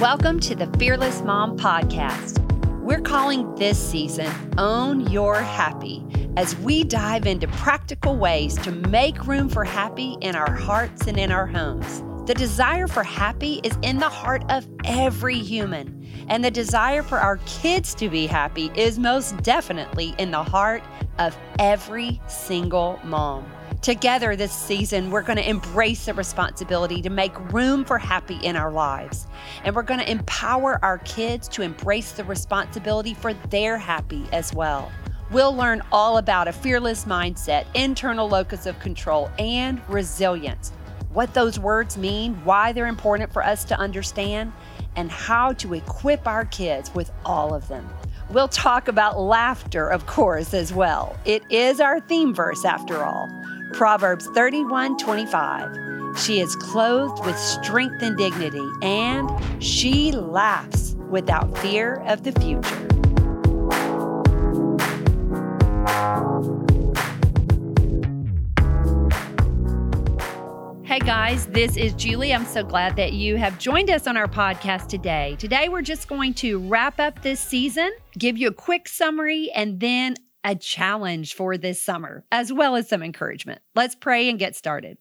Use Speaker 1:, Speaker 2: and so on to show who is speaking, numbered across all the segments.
Speaker 1: Welcome to the Fearless Mom Podcast. We're calling this season Own Your Happy as we dive into practical ways to make room for happy in our hearts and in our homes. The desire for happy is in the heart of every human, and the desire for our kids to be happy is most definitely in the heart of every single mom. Together this season, we're going to embrace the responsibility to make room for happy in our lives. And we're going to empower our kids to embrace the responsibility for their happy as well. We'll learn all about a fearless mindset, internal locus of control, and resilience. What those words mean, why they're important for us to understand, and how to equip our kids with all of them. We'll talk about laughter, of course, as well. It is our theme verse, after all. Proverbs 31 25. She is clothed with strength and dignity, and she laughs without fear of the future. Hey guys, this is Julie. I'm so glad that you have joined us on our podcast today. Today, we're just going to wrap up this season, give you a quick summary, and then a challenge for this summer, as well as some encouragement. Let's pray and get started.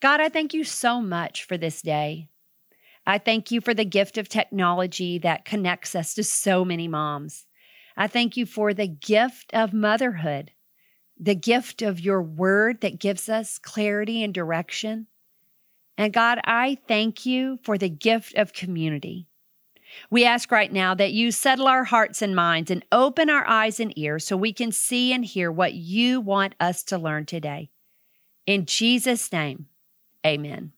Speaker 1: God, I thank you so much for this day. I thank you for the gift of technology that connects us to so many moms. I thank you for the gift of motherhood, the gift of your word that gives us clarity and direction. And God, I thank you for the gift of community. We ask right now that you settle our hearts and minds and open our eyes and ears so we can see and hear what you want us to learn today. In Jesus' name, amen.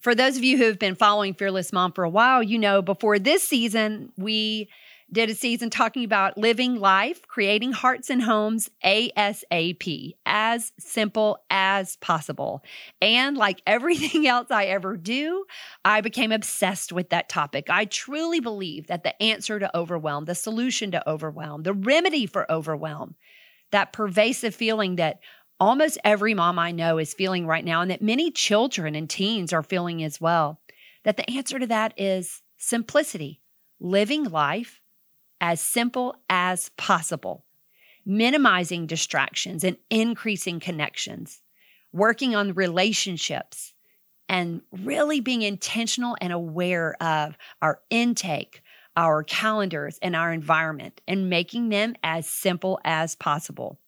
Speaker 1: For those of you who have been following Fearless Mom for a while, you know before this season, we did a season talking about living life, creating hearts and homes ASAP, as simple as possible. And like everything else I ever do, I became obsessed with that topic. I truly believe that the answer to overwhelm, the solution to overwhelm, the remedy for overwhelm, that pervasive feeling that almost every mom I know is feeling right now, and that many children and teens are feeling as well, that the answer to that is simplicity, living life as simple as possible, minimizing distractions and increasing connections, working on relationships, and really being intentional and aware of our intake, our calendars, and our environment, and making them as simple as possible.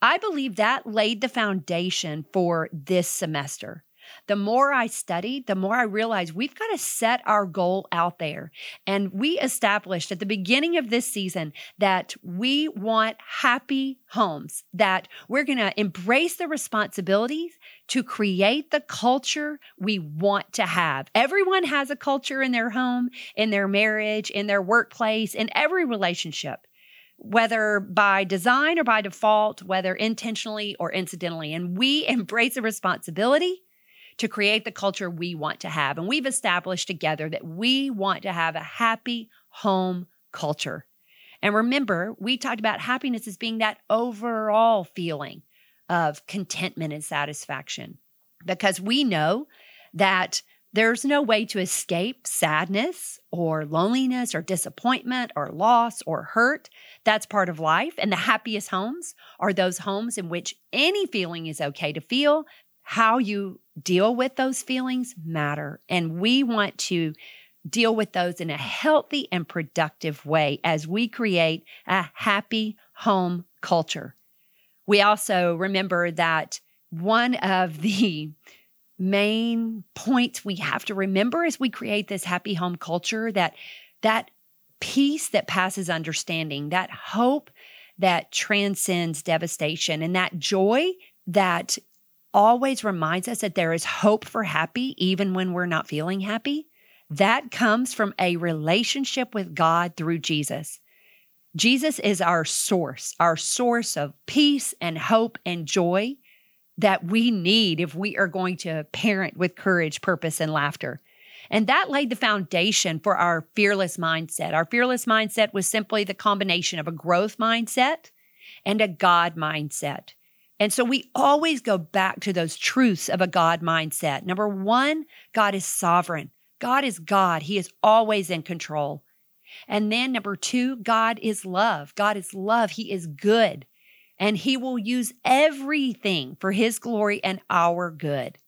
Speaker 1: I believe that laid the foundation for this semester. The more I studied, the more I realized we've got to set our goal out there. And we established at the beginning of this season that we want happy homes, that we're going to embrace the responsibilities to create the culture we want to have. Everyone has a culture in their home, in their marriage, in their workplace, in every relationship whether by design or by default, whether intentionally or incidentally. And we embrace a responsibility to create the culture we want to have. And we've established together that we want to have a happy home culture. And remember, we talked about happiness as being that overall feeling of contentment and satisfaction because we know that there's no way to escape sadness or loneliness or disappointment or loss or hurt. That's part of life. And the happiest homes are those homes in which any feeling is okay to feel. How you deal with those feelings matter. And we want to deal with those in a healthy and productive way as we create a happy home culture. We also remember that one of the main points we have to remember as we create this happy home culture that that peace that passes understanding, that hope that transcends devastation and that joy that always reminds us that there is hope for happy, even when we're not feeling happy, that comes from a relationship with God through Jesus. Jesus is our source, our source of peace and hope and joy that we need if we are going to parent with courage, purpose, and laughter. And that laid the foundation for our fearless mindset. Our fearless mindset was simply the combination of a growth mindset and a God mindset. And so we always go back to those truths of a God mindset. Number one, God is sovereign. God is God, He is always in control. And then number two, God is love. God is love. He is good. And He will use everything for His glory and our good.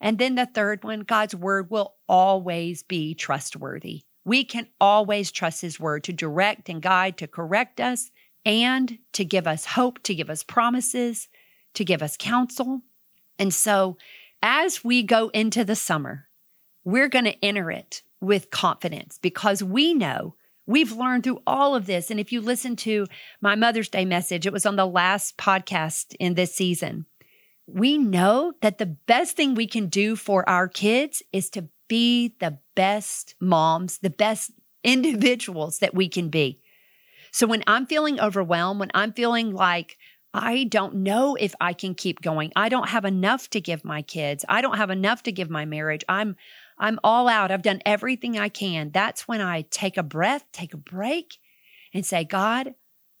Speaker 1: And then the third one, God's word will always be trustworthy. We can always trust His word to direct and guide, to correct us, and to give us hope, to give us promises, to give us counsel. And so, as we go into the summer, we're going to enter it with confidence because we know we've learned through all of this. And if you listen to my Mother's Day message, it was on the last podcast in this season. We know that the best thing we can do for our kids is to be the best moms, the best individuals that we can be. So when I'm feeling overwhelmed, when I'm feeling like I don't know if I can keep going. I don't have enough to give my kids. I don't have enough to give my marriage. I'm I'm all out. I've done everything I can. That's when I take a breath, take a break and say, "God,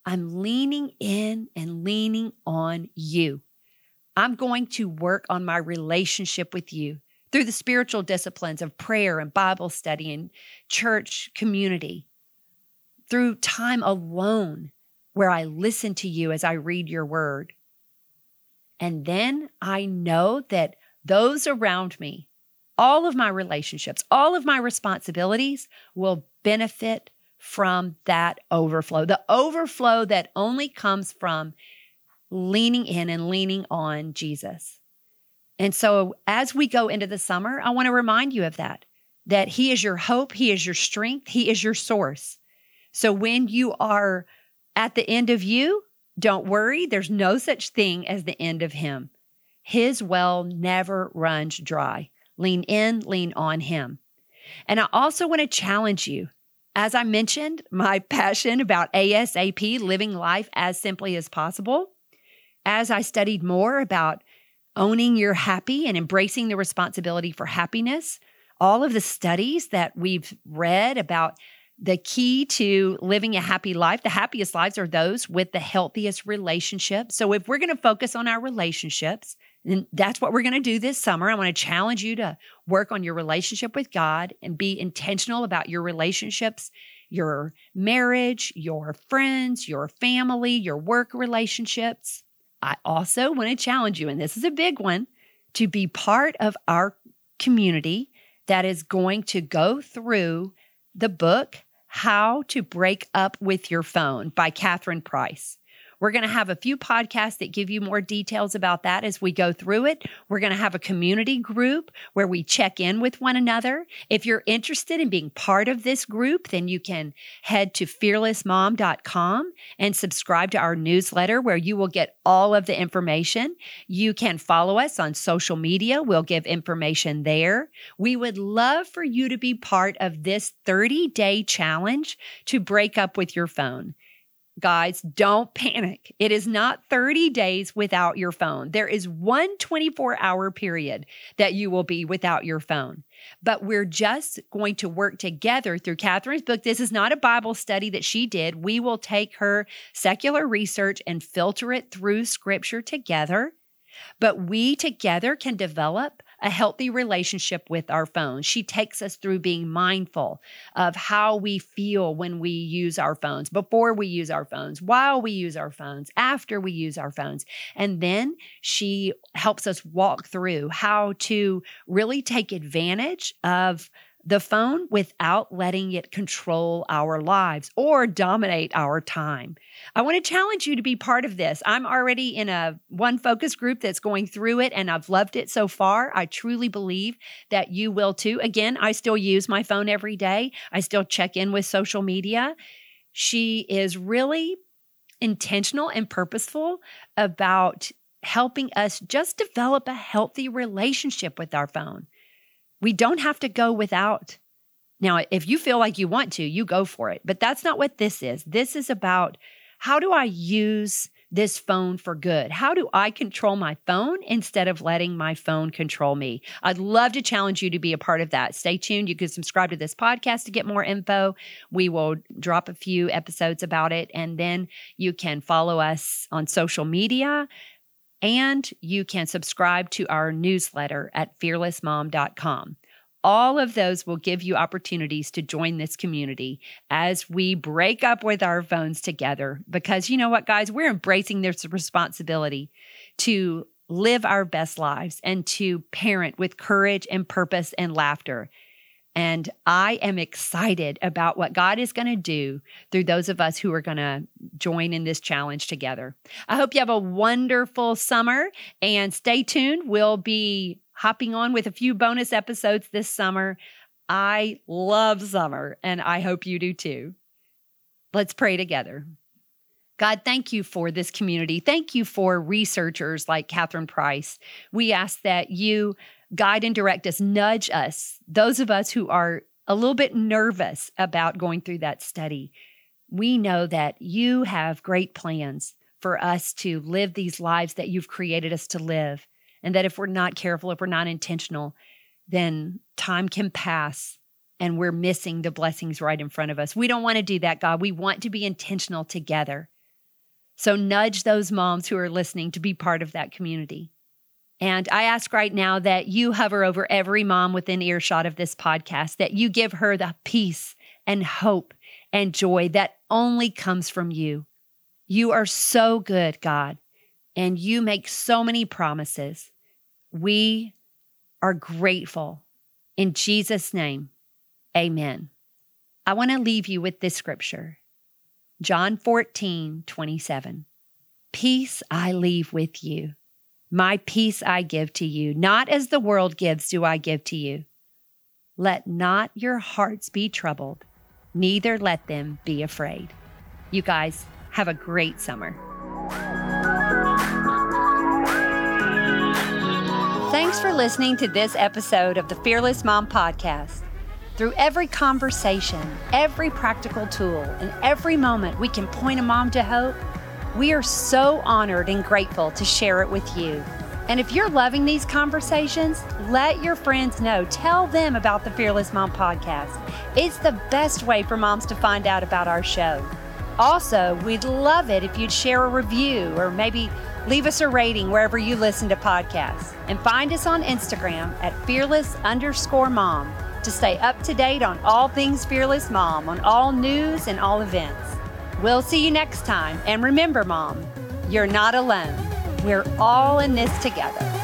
Speaker 1: I'm leaning in and leaning on you. I'm going to work on my relationship with you through the spiritual disciplines of prayer and Bible study and church community, through time alone where I listen to you as I read your word. And then I know that those around me, all of my relationships, all of my responsibilities will benefit from that overflow. The overflow that only comes from leaning in and leaning on Jesus. And so as we go into the summer, I want to remind you of that that he is your hope, he is your strength, he is your source. So when you are at the end of you, don't worry, there's no such thing as the end of him. His well never runs dry. Lean in, lean on him. And I also want to challenge you. As I mentioned, my passion about ASAP, living life as simply as possible. As I studied more about owning your happy and embracing the responsibility for happiness, all of the studies that we've read about the key to living a happy life, the happiest lives are those with the healthiest relationships. So, if we're going to focus on our relationships, then that's what we're going to do this summer. I want to challenge you to work on your relationship with God and be intentional about your relationships, your marriage, your friends, your family, your work relationships. I also want to challenge you, and this is a big one, to be part of our community that is going to go through the book how to Break Up with Your Phone by Catherine Price. We're going to have a few podcasts that give you more details about that as we go through it. We're going to have a community group where we check in with one another. If you're interested in being part of this group, then you can head to fearlessmom.com and subscribe to our newsletter where you will get all of the information. You can follow us on social media. We'll give information there. We would love for you to be part of this 30 day challenge to break up with your phone guys, don't panic. It is not 30 days without your phone. There is one 24 hour period that you will be without your phone. But we're just going to work together through Catherine's book. This is not a Bible study that she did. We will take her secular research and filter it through scripture together. But we together can develop a healthy relationship with our phones. She takes us through being mindful of how we feel when we use our phones, before we use our phones, while we use our phones, after we use our phones. And then she helps us walk through how to really take advantage of the phone without letting it control our lives or dominate our time. I want to challenge you to be part of this. I'm already in a one focus group that's going through it and I've loved it so far. I truly believe that you will too. Again, I still use my phone every day, I still check in with social media. She is really intentional and purposeful about helping us just develop a healthy relationship with our phone. We don't have to go without. Now, if you feel like you want to, you go for it. But that's not what this is. This is about how do I use this phone for good? How do I control my phone instead of letting my phone control me? I'd love to challenge you to be a part of that. Stay tuned. You can subscribe to this podcast to get more info. We will drop a few episodes about it, and then you can follow us on social media and you can subscribe to our newsletter at fearlessmom.com. All of those will give you opportunities to join this community as we break up with our phones together. Because you know what, guys, we're embracing this responsibility to live our best lives and to parent with courage and purpose and laughter. And I am excited about what God is going to do through those of us who are going to join in this challenge together. I hope you have a wonderful summer and stay tuned. We'll be hopping on with a few bonus episodes this summer. I love summer and I hope you do too. Let's pray together. God, thank you for this community. Thank you for researchers like Catherine Price. We ask that you guide and direct us, nudge us, those of us who are a little bit nervous about going through that study. We know that you have great plans for us to live these lives that you've created us to live. And that if we're not careful, if we're not intentional, then time can pass and we're missing the blessings right in front of us. We don't want to do that, God. We want to be intentional together. So nudge those moms who are listening to be part of that community. And I ask right now that you hover over every mom within earshot of this podcast, that you give her the peace and hope and joy that only comes from you. You are so good, God, and you make so many promises. We are grateful. In Jesus' name, amen. I want to leave you with this scripture John 14, 27. Peace I leave with you my peace I give to you, not as the world gives, do I give to you. Let not your hearts be troubled, neither let them be afraid. You guys have a great summer. Thanks for listening to this episode of the Fearless Mom Podcast. Through every conversation, every practical tool, and every moment we can point a mom to hope we are so honored and grateful to share it with you. And if you're loving these conversations, let your friends know. Tell them about the Fearless Mom podcast. It's the best way for moms to find out about our show. Also, we'd love it if you'd share a review or maybe leave us a rating wherever you listen to podcasts. And find us on Instagram at fearless underscore mom to stay up to date on all things Fearless Mom, on all news and all events. We'll see you next time. And remember, Mom, you're not alone. We're all in this together.